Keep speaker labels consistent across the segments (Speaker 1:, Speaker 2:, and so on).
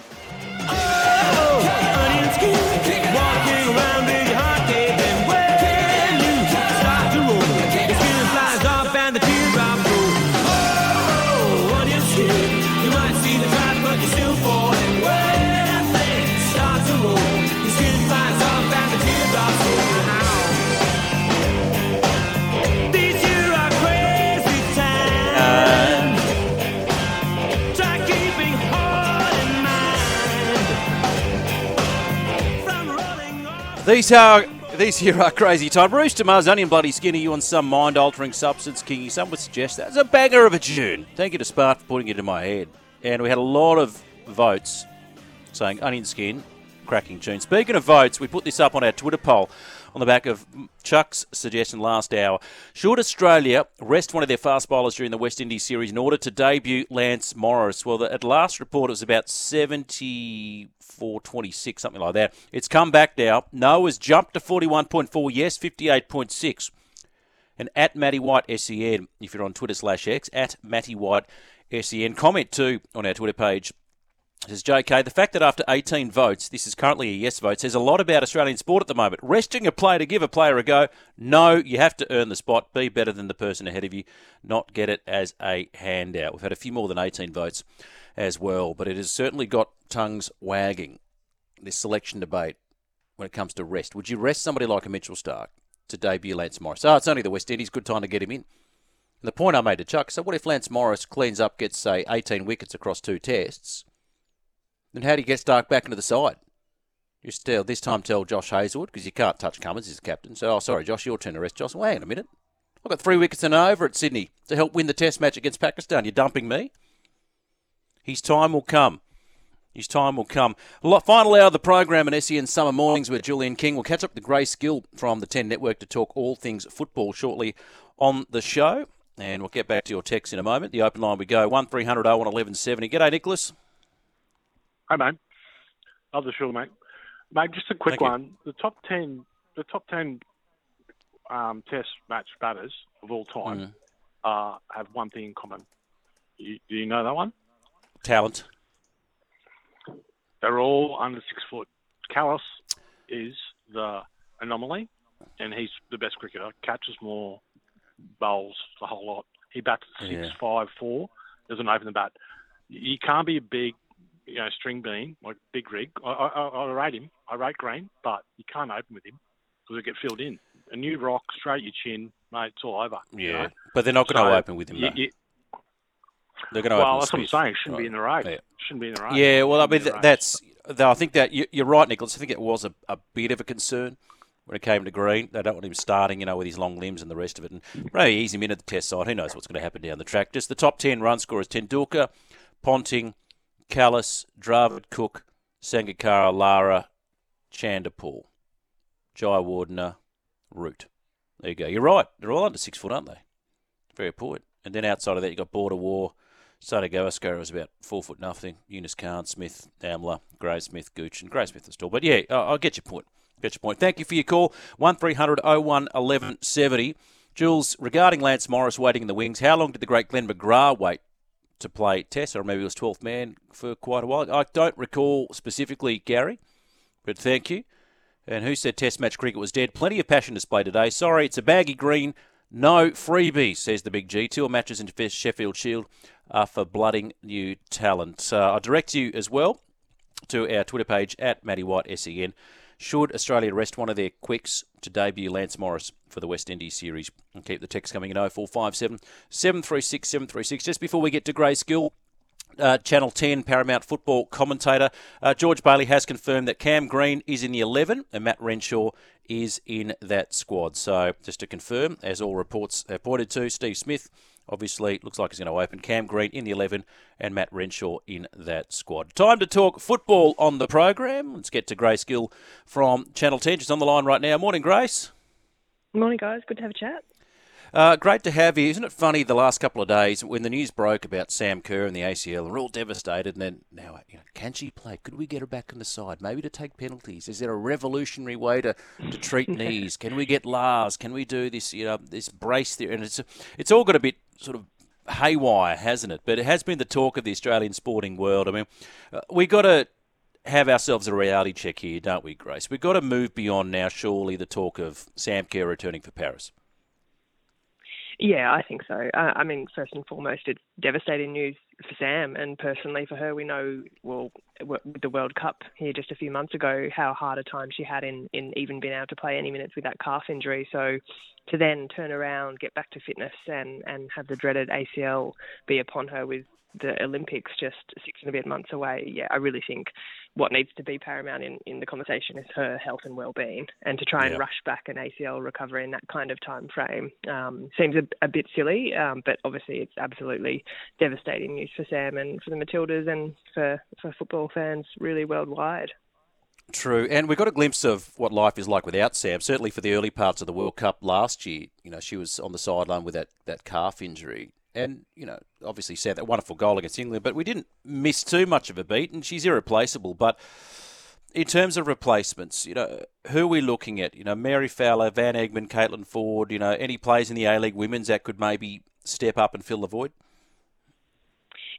Speaker 1: Oh!
Speaker 2: These are these here are crazy time. Rooster Mars, only bloody skinny you on some mind altering substance, Kingy. Some would suggest that's a banger of a tune. Thank you to Spart for putting it in my head. And we had a lot of votes saying onion skin, cracking tune. Speaking of votes, we put this up on our Twitter poll on the back of Chuck's suggestion last hour. Should Australia rest one of their fast bowlers during the West Indies series in order to debut Lance Morris? Well, at last report, it was about 74 26, something like that. It's come back now. No has jumped to 41.4, yes, 58.6. And at Matty White SEN, if you're on Twitter slash X, at Matty White SEN. Comment too on our Twitter page Says JK, the fact that after 18 votes, this is currently a yes vote, says a lot about Australian sport at the moment. Resting a player to give a player a go. No, you have to earn the spot. Be better than the person ahead of you, not get it as a handout. We've had a few more than 18 votes as well, but it has certainly got tongues wagging, this selection debate, when it comes to rest. Would you rest somebody like a Mitchell Starc to debut Lance Morris? Oh, it's only the West Indies. Good time to get him in. And the point I made to Chuck, so what if Lance Morris cleans up, gets, say, 18 wickets across two tests? Then how do you get Starc back into the side? You still this time tell Josh Hazlewood because you can't touch Cummins as captain. So, oh, sorry, Josh, your turn to rest. Josh, wait a minute. I've got three wickets and over at Sydney to help win the Test match against Pakistan. You're dumping me. His time will come. His time will come. Final hour of the program in SEN Summer Mornings with Julian King. We'll catch up with Grace Gill from the 10 Network to talk all things football shortly on the show. And we'll get back to your text in a moment. The open line we go 1300 01 1170. G'day, Nicholas.
Speaker 3: Hi, mate. Love the show, mate. Mate, just a quick
Speaker 2: Thank you.
Speaker 3: one. The top ten, the top ten um, Test match batters of all time
Speaker 2: Mm.
Speaker 3: uh, have one thing in common. You, do you know that one?
Speaker 2: Talent.
Speaker 3: They're all under six foot. Kallis is the anomaly, and he's the best cricketer. Catches more, bowls the whole lot. He bats at six
Speaker 2: Yeah.
Speaker 3: five four. Doesn't open the bat. You can't be a big, you know, string bean like big rig. I, I, I rate him. I rate Green, but you can't open with him because it get filled in. A new rock straight your chin, mate. It's all over. you
Speaker 2: Yeah.
Speaker 3: know?
Speaker 2: But they're not going to
Speaker 3: So,
Speaker 2: open with him,
Speaker 3: you-
Speaker 2: though.
Speaker 3: you-
Speaker 2: They're going to
Speaker 3: well,
Speaker 2: open
Speaker 3: that's what I'm saying. Shouldn't be in the race.
Speaker 2: Yeah.
Speaker 3: Shouldn't be in the race.
Speaker 2: Yeah, well, I mean,
Speaker 3: Shouldn't be in
Speaker 2: th-
Speaker 3: the
Speaker 2: that's. though I think that you, you're right, Nicholas. I think it was a, a bit of a concern when it came to Green. They don't want him starting, you know, with his long limbs and the rest of it. And maybe ease him in at the test side. Who knows what's going to happen down the track? Just the top 10 run scorers Tendulkar, Ponting, Kallis, Dravid Cook, Sangakkara, Lara, Chanderpaul, Jayawardene, Root. There you go. You're right. They're all under six foot, aren't they? Very point. And then outside of that, you've got Border Waugh. Sada Gavaskar was about four foot nothing. Younis Khan, Smith, Amla, Gray Smith, Gooch, and Gray Smith is tall. But yeah, I'll get your point. Get your point. Thank you for your call. 1300 01 1170. Jules, regarding Lance Morris waiting in the wings, how long did the great Glenn McGrath wait to play Test? Or maybe he was 12th man for quite a while. I don't recall specifically, Gary, but thank you. And who said Test match cricket was dead? Plenty of passion displayed today. Sorry, it's a baggy green. No freebies, says the big G. Tour matches in Sheffield Shield are for blooding new talent. Uh, I direct you as well to our Twitter page at Matty White SEN. Should Australia arrest one of their quicks to debut Lance Morris for the West Indies series? And keep the text coming in 0457 736 736. Just before we get to Grace Gill, uh, Channel 10 Paramount football commentator. Uh, George Bailey has confirmed that Cam Green is in the 11 and Matt Renshaw is in that squad. So, just to confirm, as all reports have pointed to, Steve Smith Obviously, looks like he's going to open. Cam Green in the 11 and Matt Renshaw in that squad. Time to talk football on the program. Let's get to Grace Gill from Channel 10. She's on the line right now. Morning, Grace.
Speaker 4: Morning, guys. Good to have a chat.
Speaker 2: Uh, great to have you. Isn't it funny the last couple of days when the news broke about Sam Kerr and the ACL, we're all devastated. And then now, you know, can she play? Could we get her back on the side? Maybe to take penalties? Is there a revolutionary way to, to treat knees? Can we get Lars? Can we do this? You know, this brace there? And it's it's all got a bit sort of haywire, hasn't it? But it has been the talk of the Australian sporting world. I mean, uh, we got to have ourselves a reality check here, don't we, Grace? We've got to move beyond now, surely, the talk of Sam Kerr returning for Paris.
Speaker 4: Yeah, I think so. Uh, I mean, first and foremost, it's devastating news for Sam, and personally for her, we know well with the World Cup here just a few months ago how hard a time she had in in even being able to play any minutes with that calf injury. So to then turn around, get back to fitness, and and have the dreaded ACL be upon her with the Olympics just six and a bit months away, yeah, I really think what needs to be paramount in, in the conversation is her health and well-being, and to try and rush back an ACL recovery in that kind of time frame um, seems a, a, bit silly, um, but obviously it's absolutely devastating news for Sam and for the Matildas and for, for football fans really worldwide.
Speaker 2: True, and we got a glimpse of what life is like without Sam. Certainly for the early parts of the World Cup last year, you know, she was on the sideline with that, that calf injury and you know, obviously said that wonderful goal against England, but we didn't miss too much of a beat, and she's irreplaceable. But in terms of replacements, you know, who are we looking at? You know, Mary Fowler, Van Egmond, Caitlin Foord. You know, any players in the A League Women's that could maybe step up and fill the void?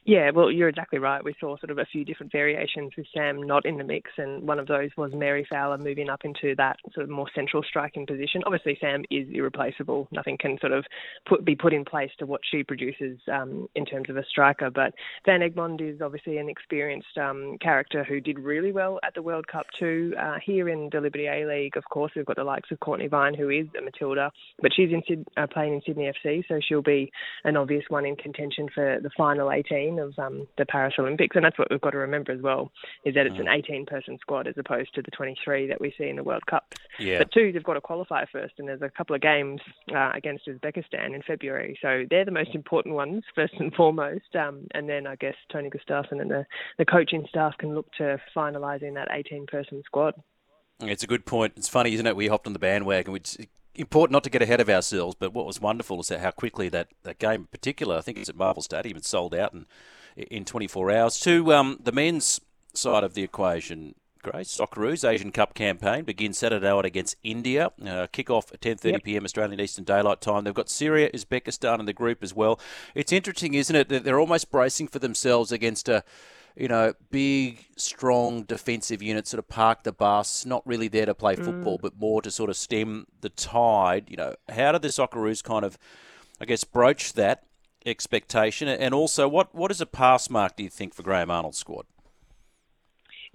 Speaker 4: Yeah, well, you're exactly right. We saw sort of a few different variations with Sam not in the mix, and one of those was Mary Fowler moving up into that sort of more central striking position. Obviously, Sam is irreplaceable. Nothing can sort of put, be put in place to what she produces um, in terms of a striker. But Van Egmond is obviously an experienced um, character who did really well at the World Cup too. Uh, here in the Liberty A League, of course, we've got the likes of Cortnee Vine, who is a Matilda, but she's in uh, playing in Sydney FC, so she'll be an obvious one in contention for the final 18 of um, the Paris Olympics, and that's what we've got to remember as well is that it's an mm. 18-person squad as opposed to the 23 that we see in the World Cups.
Speaker 2: Yeah.
Speaker 4: But two, they've got to qualify first, and there's a couple of games uh, against Uzbekistan in February, so they're the most important ones first and foremost. Um, and then I guess Tony Gustavsson and the the coaching staff can look to finalising that 18-person squad.
Speaker 2: It's a good point. It's funny, isn't it? We hopped on the bandwagon. It's important not to get ahead of ourselves, but what was wonderful is how quickly that, that game in particular, I think it's at Marvel Stadium, it's sold out and in 24 hours. To um, the men's side of the equation, Grace, Socceroos Asian Cup campaign begins Saturday night against India. Uh, kick off at 10:30 yep. p.m. Australian Eastern Daylight Time. They've got Syria, Uzbekistan in the group as well. It's interesting, isn't it, that they're almost bracing for themselves against a you know, big, strong defensive unit sort of park the bus, not really there to play football, mm. but more to sort of stem the tide. You know, how did the Socceroos kind of, I guess, broach that expectation? And also, what, what is a pass mark, do you think, for Graham Arnold's squad?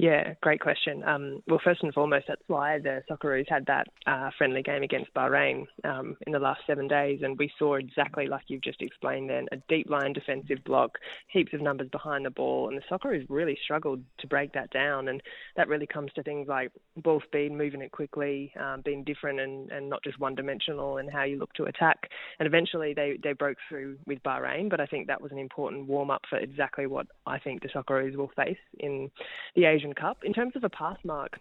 Speaker 4: Yeah, great question. Um, well, first and foremost, that's why the Socceroos had that uh, friendly game against Bahrain um, in the last seven days, and we saw exactly like you've just explained. Then a deep line defensive block, heaps of numbers behind the ball, and the Socceroos really struggled to break that down. And that really comes to things like ball speed, moving it quickly, um, being different and, and not just one dimensional, and how you look to attack. And eventually, they they broke through with Bahrain, but I think that was an important warm up for exactly what I think the Socceroos will face in the Asian Cup. In terms of a pass mark,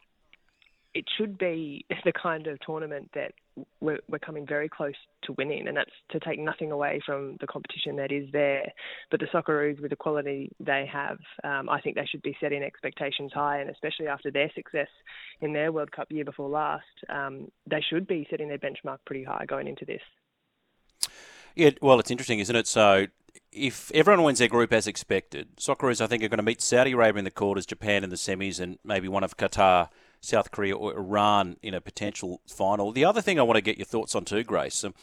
Speaker 4: it should be the kind of tournament that we're, we're, coming very close to winning, and that's to take nothing away from the competition that is there. But the Socceroos, with the quality they have, um, I think they should be setting expectations high, and especially after their success in their World Cup year before last, um, they should be setting their benchmark pretty high going into this.
Speaker 2: Yeah, well, it's interesting, isn't it? So if everyone wins their group as expected, Socceroos, I think, are going to meet Saudi Arabia in the quarters, Japan in the semis, and maybe one of Qatar, South Korea, or Iran in a potential final. The other thing I want to get your thoughts on too, Grace, um,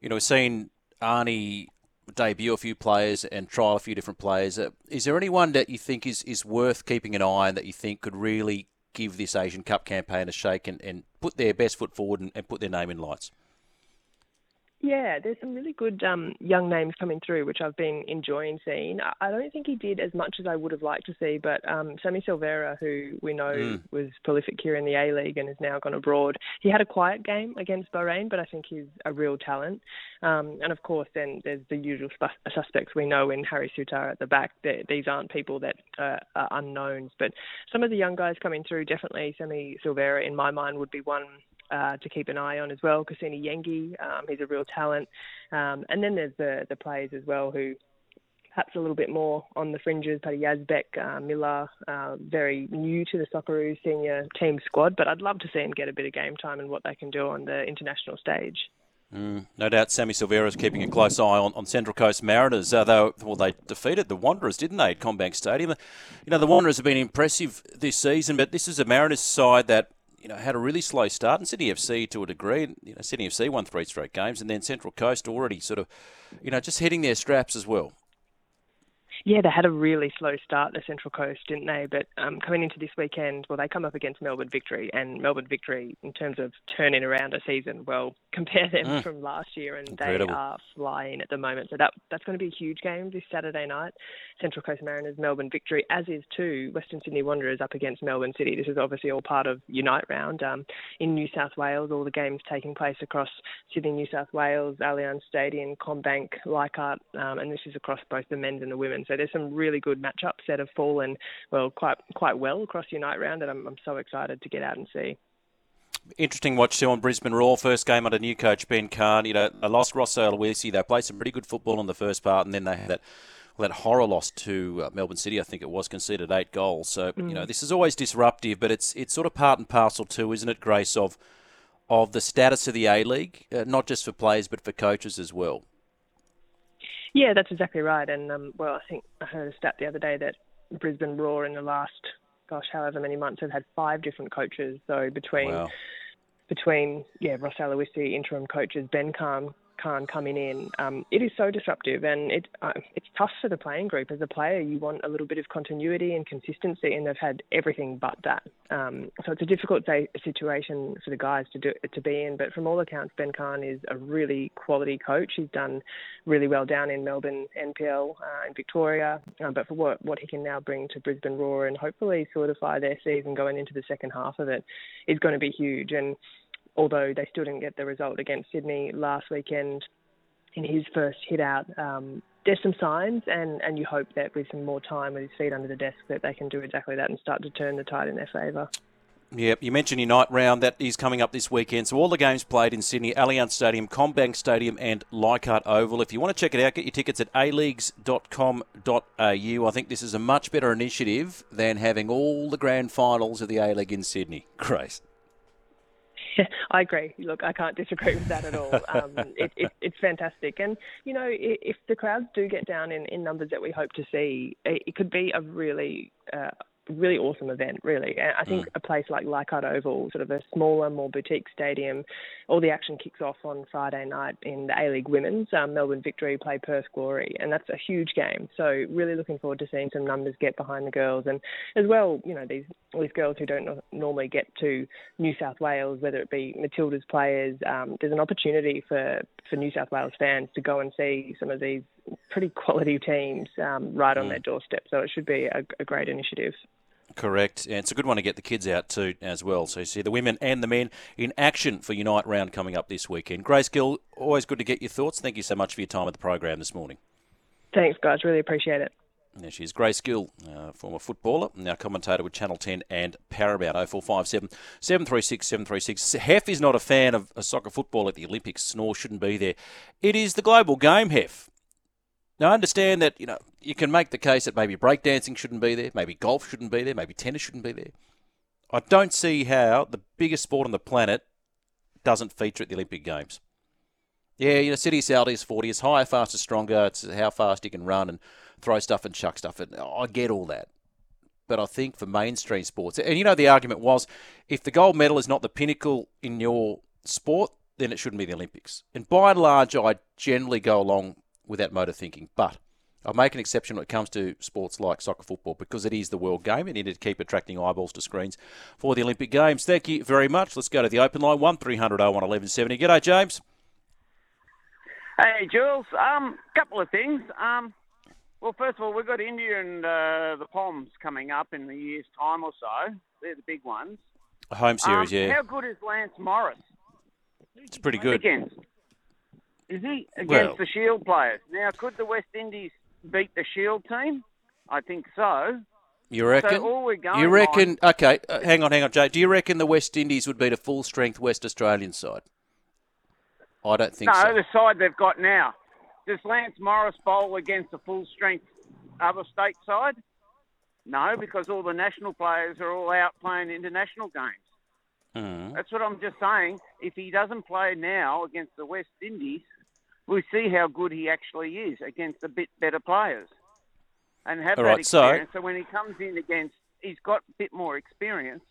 Speaker 2: you know, we've seen Arnie debut a few players and trial a few different players. Uh, is there anyone that you think is, is worth keeping an eye on that you think could really give this Asian Cup campaign a shake and, and put their best foot forward and, and put their name in lights?
Speaker 4: Yeah, there's some really good um, young names coming through, which I've been enjoying seeing. I don't think he did as much as I would have liked to see, but um, Sammy Silvera, who we know mm. was prolific here in the A League and has now gone abroad, he had a quiet game against Bahrain, but I think he's a real talent. Um, and of course, then there's the usual suspects we know in Harry Souttar at the back. These aren't people that uh, are unknowns, but some of the young guys coming through, definitely Sammy Silvera, in my mind, would be one uh, to keep an eye on as well. Kusini Yengi, um, he's a real talent. Um, and then there's the, the players as well who perhaps a little bit more on the fringes. Paddy Yazbek, uh, Miller, uh, very new to the Socceroos senior team squad, but I'd love to see him get a bit of game time and what they can do on the international stage.
Speaker 2: Mm, no doubt Sammy Silvera is keeping a close eye on, on Central Coast Mariners. Uh, they, well, they defeated the Wanderers, didn't they, at CommBank Stadium? You know, the Wanderers have been impressive this season, but this is a Mariners side that you know, had a really slow start, and Sydney FC to a degree. You know, Sydney FC won three straight games, and then Central Coast already sort of, you know, just hitting their straps as well.
Speaker 4: Yeah, they had a really slow start, the Central Coast, didn't they? But um, coming into this weekend, well, they come up against Melbourne Victory, and Melbourne Victory, in terms of turning around a season, well, compare them mm. from last year, and Incredible. they are flying at the moment. So that that's going to be a huge game this Saturday night. Central Coast Mariners, Melbourne Victory, as is too Western Sydney Wanderers up against Melbourne City. This is obviously all part of Unite Round um, in New South Wales. All the games taking place across Sydney, New South Wales, Allianz Stadium, CommBank, Leichhardt, um, and this is across both the men's and the women's. So there's some really good matchups that have fallen well quite quite well across Unite round, and I'm, I'm so excited to get out and see
Speaker 2: interesting watch too on Brisbane Roar. First game under new coach Ben Cahn. You know, they lost Ross Aloisi. They played some pretty good football in the first part, and then they had that well, that horror loss to uh, Melbourne City. I think it was conceded eight goals. So mm. you know, this is always disruptive, but it's it's sort of part and parcel too, isn't it, Grace? Of of the status of the A League, uh, not just for players but for coaches as well.
Speaker 4: Yeah, that's exactly right. And um, well, I think I heard a stat the other day that Brisbane Roar in the last, gosh, however many months have had five different coaches. So between wow. between yeah Ross Aloisi, interim coaches, Ben Cahn, Cahn coming in, um, it is so disruptive and it uh, it's tough for the playing group. As a player, you want a little bit of continuity and consistency, and they've had everything but that. Um, so it's a difficult day, situation for the guys to do to be in. But from all accounts, Ben Cahn is a really quality coach. He's done really well down in Melbourne NPL uh, in Victoria, um, but for what what he can now bring to Brisbane Roar and hopefully solidify their season going into the second half of it is going to be huge. And although they still didn't get the result against Sydney last weekend in his first hit out. Um, there's some signs, and, and you hope that with some more time with his feet under the desk, that they can do exactly that and start to turn the tide in their favour.
Speaker 2: Yep, you mentioned Unite round that is coming up this weekend. So all the games played in Sydney, Allianz Stadium, CommBank Stadium, and Leichhardt Oval. If you want to check it out, get your tickets at aleagues.com.au. I think this is a much better initiative than having all the grand finals of the A League in Sydney. Grace.
Speaker 4: I agree. Look, I can't disagree with that at all. Um, it, it, it's fantastic, and you know, if the crowds do get down in, in numbers that we hope to see, it, it could be a really uh, really awesome event, really. And I think mm. a place like Leichhardt Oval, sort of a smaller, more boutique stadium, all the action kicks off on Friday night in the A-League Women's. Um, Melbourne Victory play Perth Glory, and that's a huge game. So really looking forward to seeing some numbers get behind the girls, and as well, you know, these these girls who don't normally get to New South Wales, whether it be Matilda's players, um, there's an opportunity for for New South Wales fans to go and see some of these pretty quality teams um, right on mm. their doorstep. So it should be a, a great initiative.
Speaker 2: Correct. And it's a good one to get the kids out too as well. So you see the women and the men in action for Unite Round coming up this weekend. Grace Gill, always good to get your thoughts. Thank you so much for your time at the program this morning.
Speaker 4: Thanks, guys. Really appreciate it.
Speaker 2: There she is, Grace Gill, uh, former footballer, now commentator with Channel 10 and Paramount 0457 736 736. Hef is not a fan of a soccer football at the Olympics, nor shouldn't be there. It is the global game, Hef. Now, I understand that, you know, you can make the case that maybe breakdancing shouldn't be there, maybe golf shouldn't be there, maybe tennis shouldn't be there. I don't see how the biggest sport on the planet doesn't feature at the Olympic Games. Yeah, you know, Citius Altius Fortius, it's higher, faster, stronger, it's how fast you can run and throw stuff and chuck stuff. And I get all that. But I think for mainstream sports, and you know, the argument was if the gold medal is not the pinnacle in your sport, then it shouldn't be the Olympics. And by and large, I generally go along with that mode of thinking. But I'll make an exception when it comes to sports like soccer football because it is the world game and it need to keep attracting eyeballs to screens for the Olympic Games. Thank you very much. Let's go to the open line 1300 01 1170. G'day, James.
Speaker 5: Hey, Jules. Um, couple of things. Um, well, first of all, we've got India and uh, the Poms coming up in a year's time or so. They're the big ones.
Speaker 2: A home series,
Speaker 5: Um,
Speaker 2: yeah.
Speaker 5: How good is Lance Morris
Speaker 2: It's pretty good.
Speaker 5: against? Is he against
Speaker 2: Well-
Speaker 5: the Shield players? Now, could the West Indies beat the Shield team? I think so.
Speaker 2: You reckon?
Speaker 5: all we're going
Speaker 2: you
Speaker 5: on-
Speaker 2: reckon? Okay, uh, hang on, hang on, Jay. Do you reckon the West Indies would beat a full strength West Australian side? I don't think so.
Speaker 5: no,
Speaker 2: so.
Speaker 5: the side they've got now. Does Lance Morris bowl against a full strength other state side? No, because all the national players are all out playing international games.
Speaker 2: Mm.
Speaker 5: That's what I'm just saying. If he doesn't play now against the West Indies, we see how good he actually is against a bit better players and have
Speaker 2: All
Speaker 5: that
Speaker 2: right, so-
Speaker 5: experience. So, when he comes in against, he's got a bit more experience.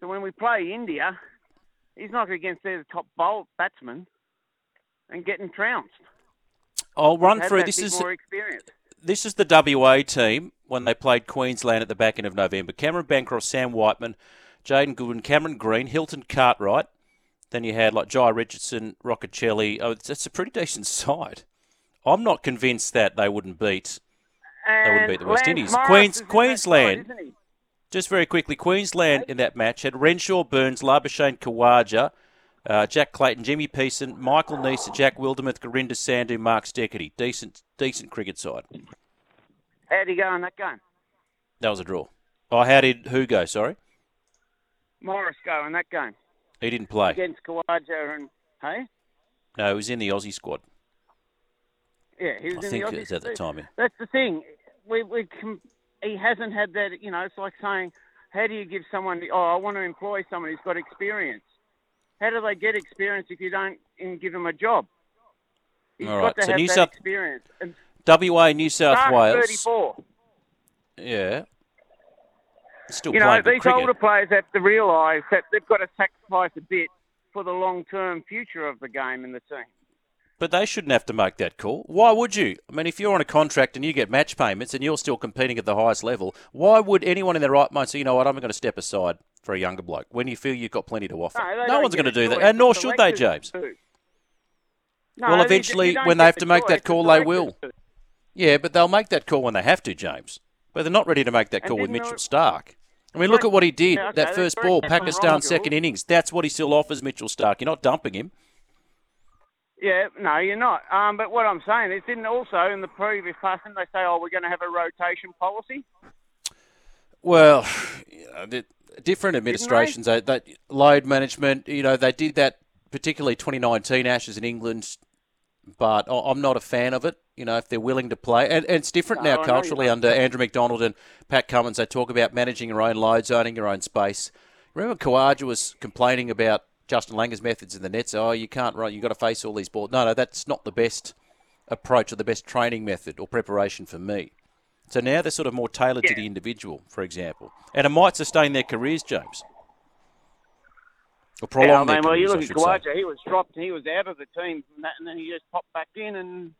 Speaker 5: So when we play India, he's not against their top bowl batsmen and getting trounced.
Speaker 2: I'll run through. This is
Speaker 5: more experience.
Speaker 2: this is the WA team when they played Queensland at the back end of November. Cameron Bancroft, Sam Whiteman, Jayden Goodwin, Cameron Green, Hilton Cartwright. Then you had like Jhye Richardson, Rockacelli. Oh, it's, it's a pretty decent side. I'm not convinced that they wouldn't beat. They
Speaker 5: wouldn't
Speaker 2: beat the West
Speaker 5: Lance
Speaker 2: Indies.
Speaker 5: Morris
Speaker 2: Queens-
Speaker 5: is in that
Speaker 2: Queensland.
Speaker 5: side.
Speaker 2: Just very quickly, Queensland in that match had Renshaw, Burns, Labuschagne, Khawaja, uh, Jack Clayton, Jimmy Peirson, Michael Neser, Jack Wildermuth, Gurinder Sandhu, Mark Steketee. Decent, decent cricket side.
Speaker 5: How'd he go in that game?
Speaker 2: That was a draw. Oh, how did who go? Sorry,
Speaker 5: Morris go in that game
Speaker 2: he didn't play.
Speaker 5: against Khawaja and hey,
Speaker 2: No, he was in the Aussie squad.
Speaker 5: yeah, he was
Speaker 2: I
Speaker 5: in
Speaker 2: think
Speaker 5: the Aussie
Speaker 2: was at the time. yeah.
Speaker 5: That's the thing. We we can, he hasn't had that. You know, it's like saying, how do you give someone? Oh, I want to employ someone who's got experience. How do they get experience if you don't give them a job? He's
Speaker 2: All
Speaker 5: got
Speaker 2: right, so New South-
Speaker 5: experience. And
Speaker 2: WA, New South Wales.
Speaker 5: 34.
Speaker 2: Yeah. Still
Speaker 5: You know, these
Speaker 2: cricket.
Speaker 5: older players have to realise that they've got to sacrifice a bit for the long-term future of the game and the team.
Speaker 2: But they shouldn't have to make that call. Why would you? I mean, if you're on a contract and you get match payments and you're still competing at the highest level, why would anyone in their right mind say, you know what, I'm going to step aside for a younger bloke when you feel you've got plenty to offer?
Speaker 5: No,
Speaker 2: No, one's going to do that, and nor
Speaker 5: The
Speaker 2: should they, James.
Speaker 5: do. No,
Speaker 2: Well, eventually, when they have to make that call, they will. Yeah, but they'll make that call when they have to, James. But they're not ready to make that
Speaker 5: And
Speaker 2: call with Mitchell Starc. I mean, look at what he did.
Speaker 5: Yeah, okay,
Speaker 2: that first ball, Pakistan second innings. That's what he still offers Mitchell Starc. You're not dumping him.
Speaker 5: Yeah, no, you're not. Um, but what I'm saying is, didn't also in the previous past, didn't they say, oh, we're going to have a rotation policy?
Speaker 2: Well, you know, the different administrations, they, that load management, you know, they did that particularly 2019 Ashes in England, but I'm not a fan of it. You know, if they're willing to play, and, and it's different
Speaker 5: No,
Speaker 2: now culturally under Andrew McDonald and Pat Cummins. They talk about managing your own loads, owning your own space. Remember, Khawaja was complaining about Justin Langer's methods in the nets. Oh, you can't run. You've got to face all these balls. No, no, that's not the best approach or the best training method or preparation for me. So now they're sort of more tailored to the individual, for example, and it might sustain their careers, James, or prolong
Speaker 5: Yeah, I mean, well, you look at. Khawaja, he was dropped, he was out of the team, and, that, and then he just popped back in, and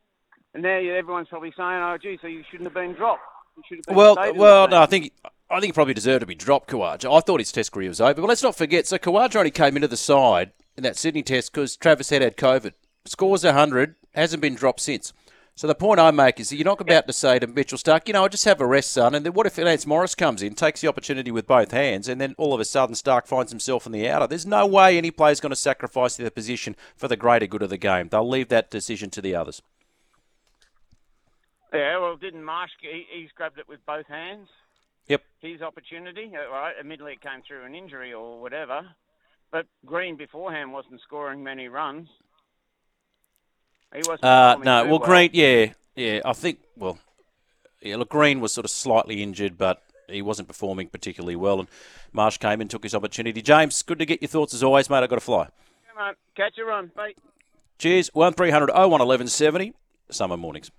Speaker 5: and now everyone's probably saying, oh, gee, so you shouldn't have been dropped. Have been
Speaker 2: Well,
Speaker 5: stayed in the
Speaker 2: well, no, I think I think he probably deserved to be dropped, Khawaja. I thought his Test career was over, but let's not forget. So Khawaja only came into the side in that Sydney Test because Travis had had COVID. Scores hundred, hasn't been dropped since. So the point I make is that you're not about to say to Mitchell Starc, you know, I just have a rest, son. And then what if Lance Morris comes in, takes the opportunity with both hands, and then all of a sudden Starc finds himself in the outer? There's no way any player's going to sacrifice their position for the greater good of the game. They'll leave that decision to the others.
Speaker 5: Yeah, well, didn't Marsh, he, he's grabbed it with both hands.
Speaker 2: Yep.
Speaker 5: His opportunity, uh, right? Admittedly, it came through an injury or whatever. But Green beforehand wasn't scoring many runs. He wasn't.
Speaker 2: Uh, no,
Speaker 5: too
Speaker 2: well, Green, yeah, yeah. I think, well, yeah. Look, Green was sort of slightly injured, but he wasn't performing particularly well. And Marsh came and took his opportunity. James, good to get your thoughts as always, mate. I've got to fly.
Speaker 5: Come on, catch a run, mate.
Speaker 2: Cheers. One three hundred oh one eleven seventy. Summer mornings.